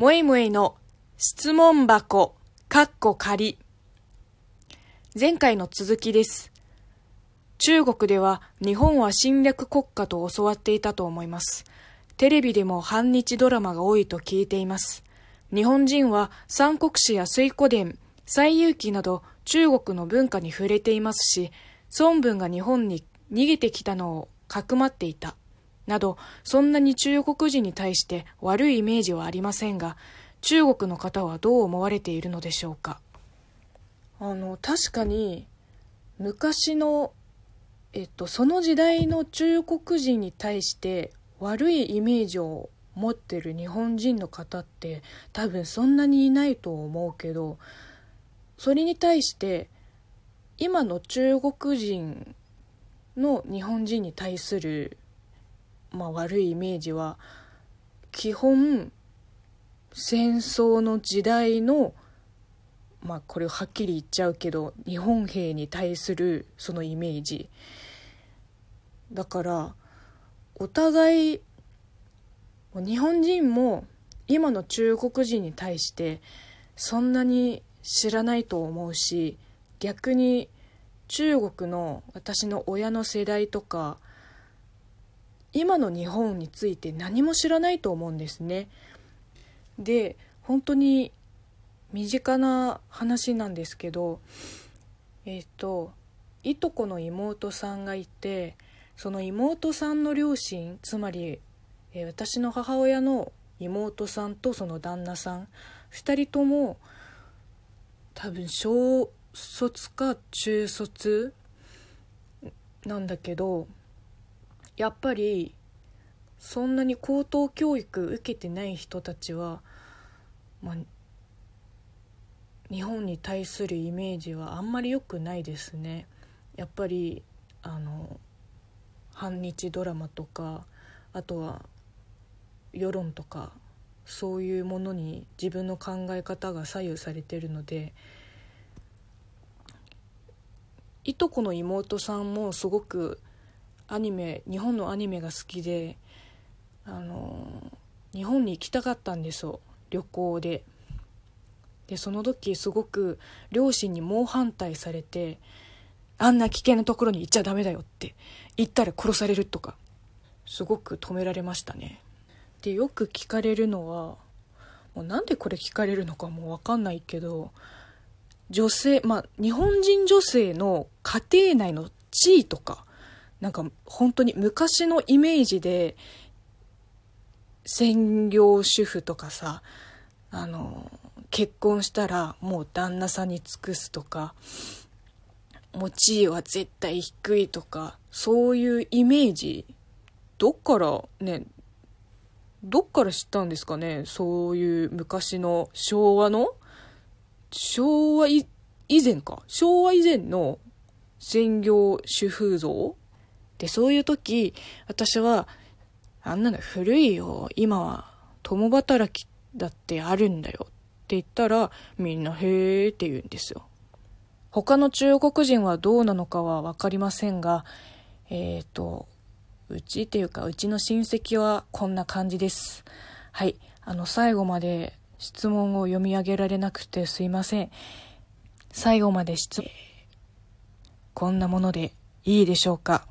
もえもえの質問箱、かっこ仮。前回の続きです。中国では日本は侵略国家と教わっていたと思います。テレビでも反日ドラマが多いと聞いています。日本人は三国志や水古伝、西遊記など中国の文化に触れていますし、孫文が日本に逃げてきたのをかくまっていた。など、そんなに中国人に対して悪いイメージはありませんが、中国の方はどう思われているのでしょうか？あの、確かに、昔の、えっと、その時代の中国人に対して悪いイメージを持ってる日本人の方って多分そんなにいないと思うけどそれに対して今の中国人の日本人に対するまあ、悪いイメージは基本戦争の時代のまあこれはっきり言っちゃうけど日本兵に対するそのイメージ。だからお互い日本人も今の中国人に対してそんなに知らないと思うし逆に中国の私の親の世代とか今の日本について何も知らないと思うんですね。で本当に身近な話なんですけどえっ、といとこの妹さんがいてその妹さんの両親つまり、えー、私の母親の妹さんとその旦那さん2人とも多分小卒か中卒なんだけどやっぱりそんなに高等教育受けてない人たちは、まあ、日本に対するイメージはあんまり良くないですね。やっぱりあの反日ドラマとかあとは世論とかそういうものに自分の考え方が左右されてるのでいとこの妹さんもすごくアニメ日本のアニメが好きであの日本に行きたかったんですよ旅行で。でその時すごく両親に猛反対されてあんな危険なところに行っちゃダメだよって言ったら殺されるとかすごく止められましたね。でよく聞かれるのはもうなんでこれ聞かれるのかもう分かんないけど女性まあ日本人女性の家庭内の地位とかなんか本当に昔のイメージで専業主婦とかさあの結婚したらもう旦那さんに尽くすとかもう地位は絶対低いとかそういうイメージどっからねどっから知ったんですかねそういう昔の昭和の昭和以前か昭和以前の専業主婦像で、そういう時、私は、あんなの古いよ。今は共働きだってあるんだよ。って言ったら、みんなへーって言うんですよ。他の中国人はどうなのかはわかりませんが、えっ、ー、と、うちっていうか、うちの親戚はこんな感じです。はい。あの、最後まで質問を読み上げられなくてすいません。最後まで質問、こんなものでいいでしょうか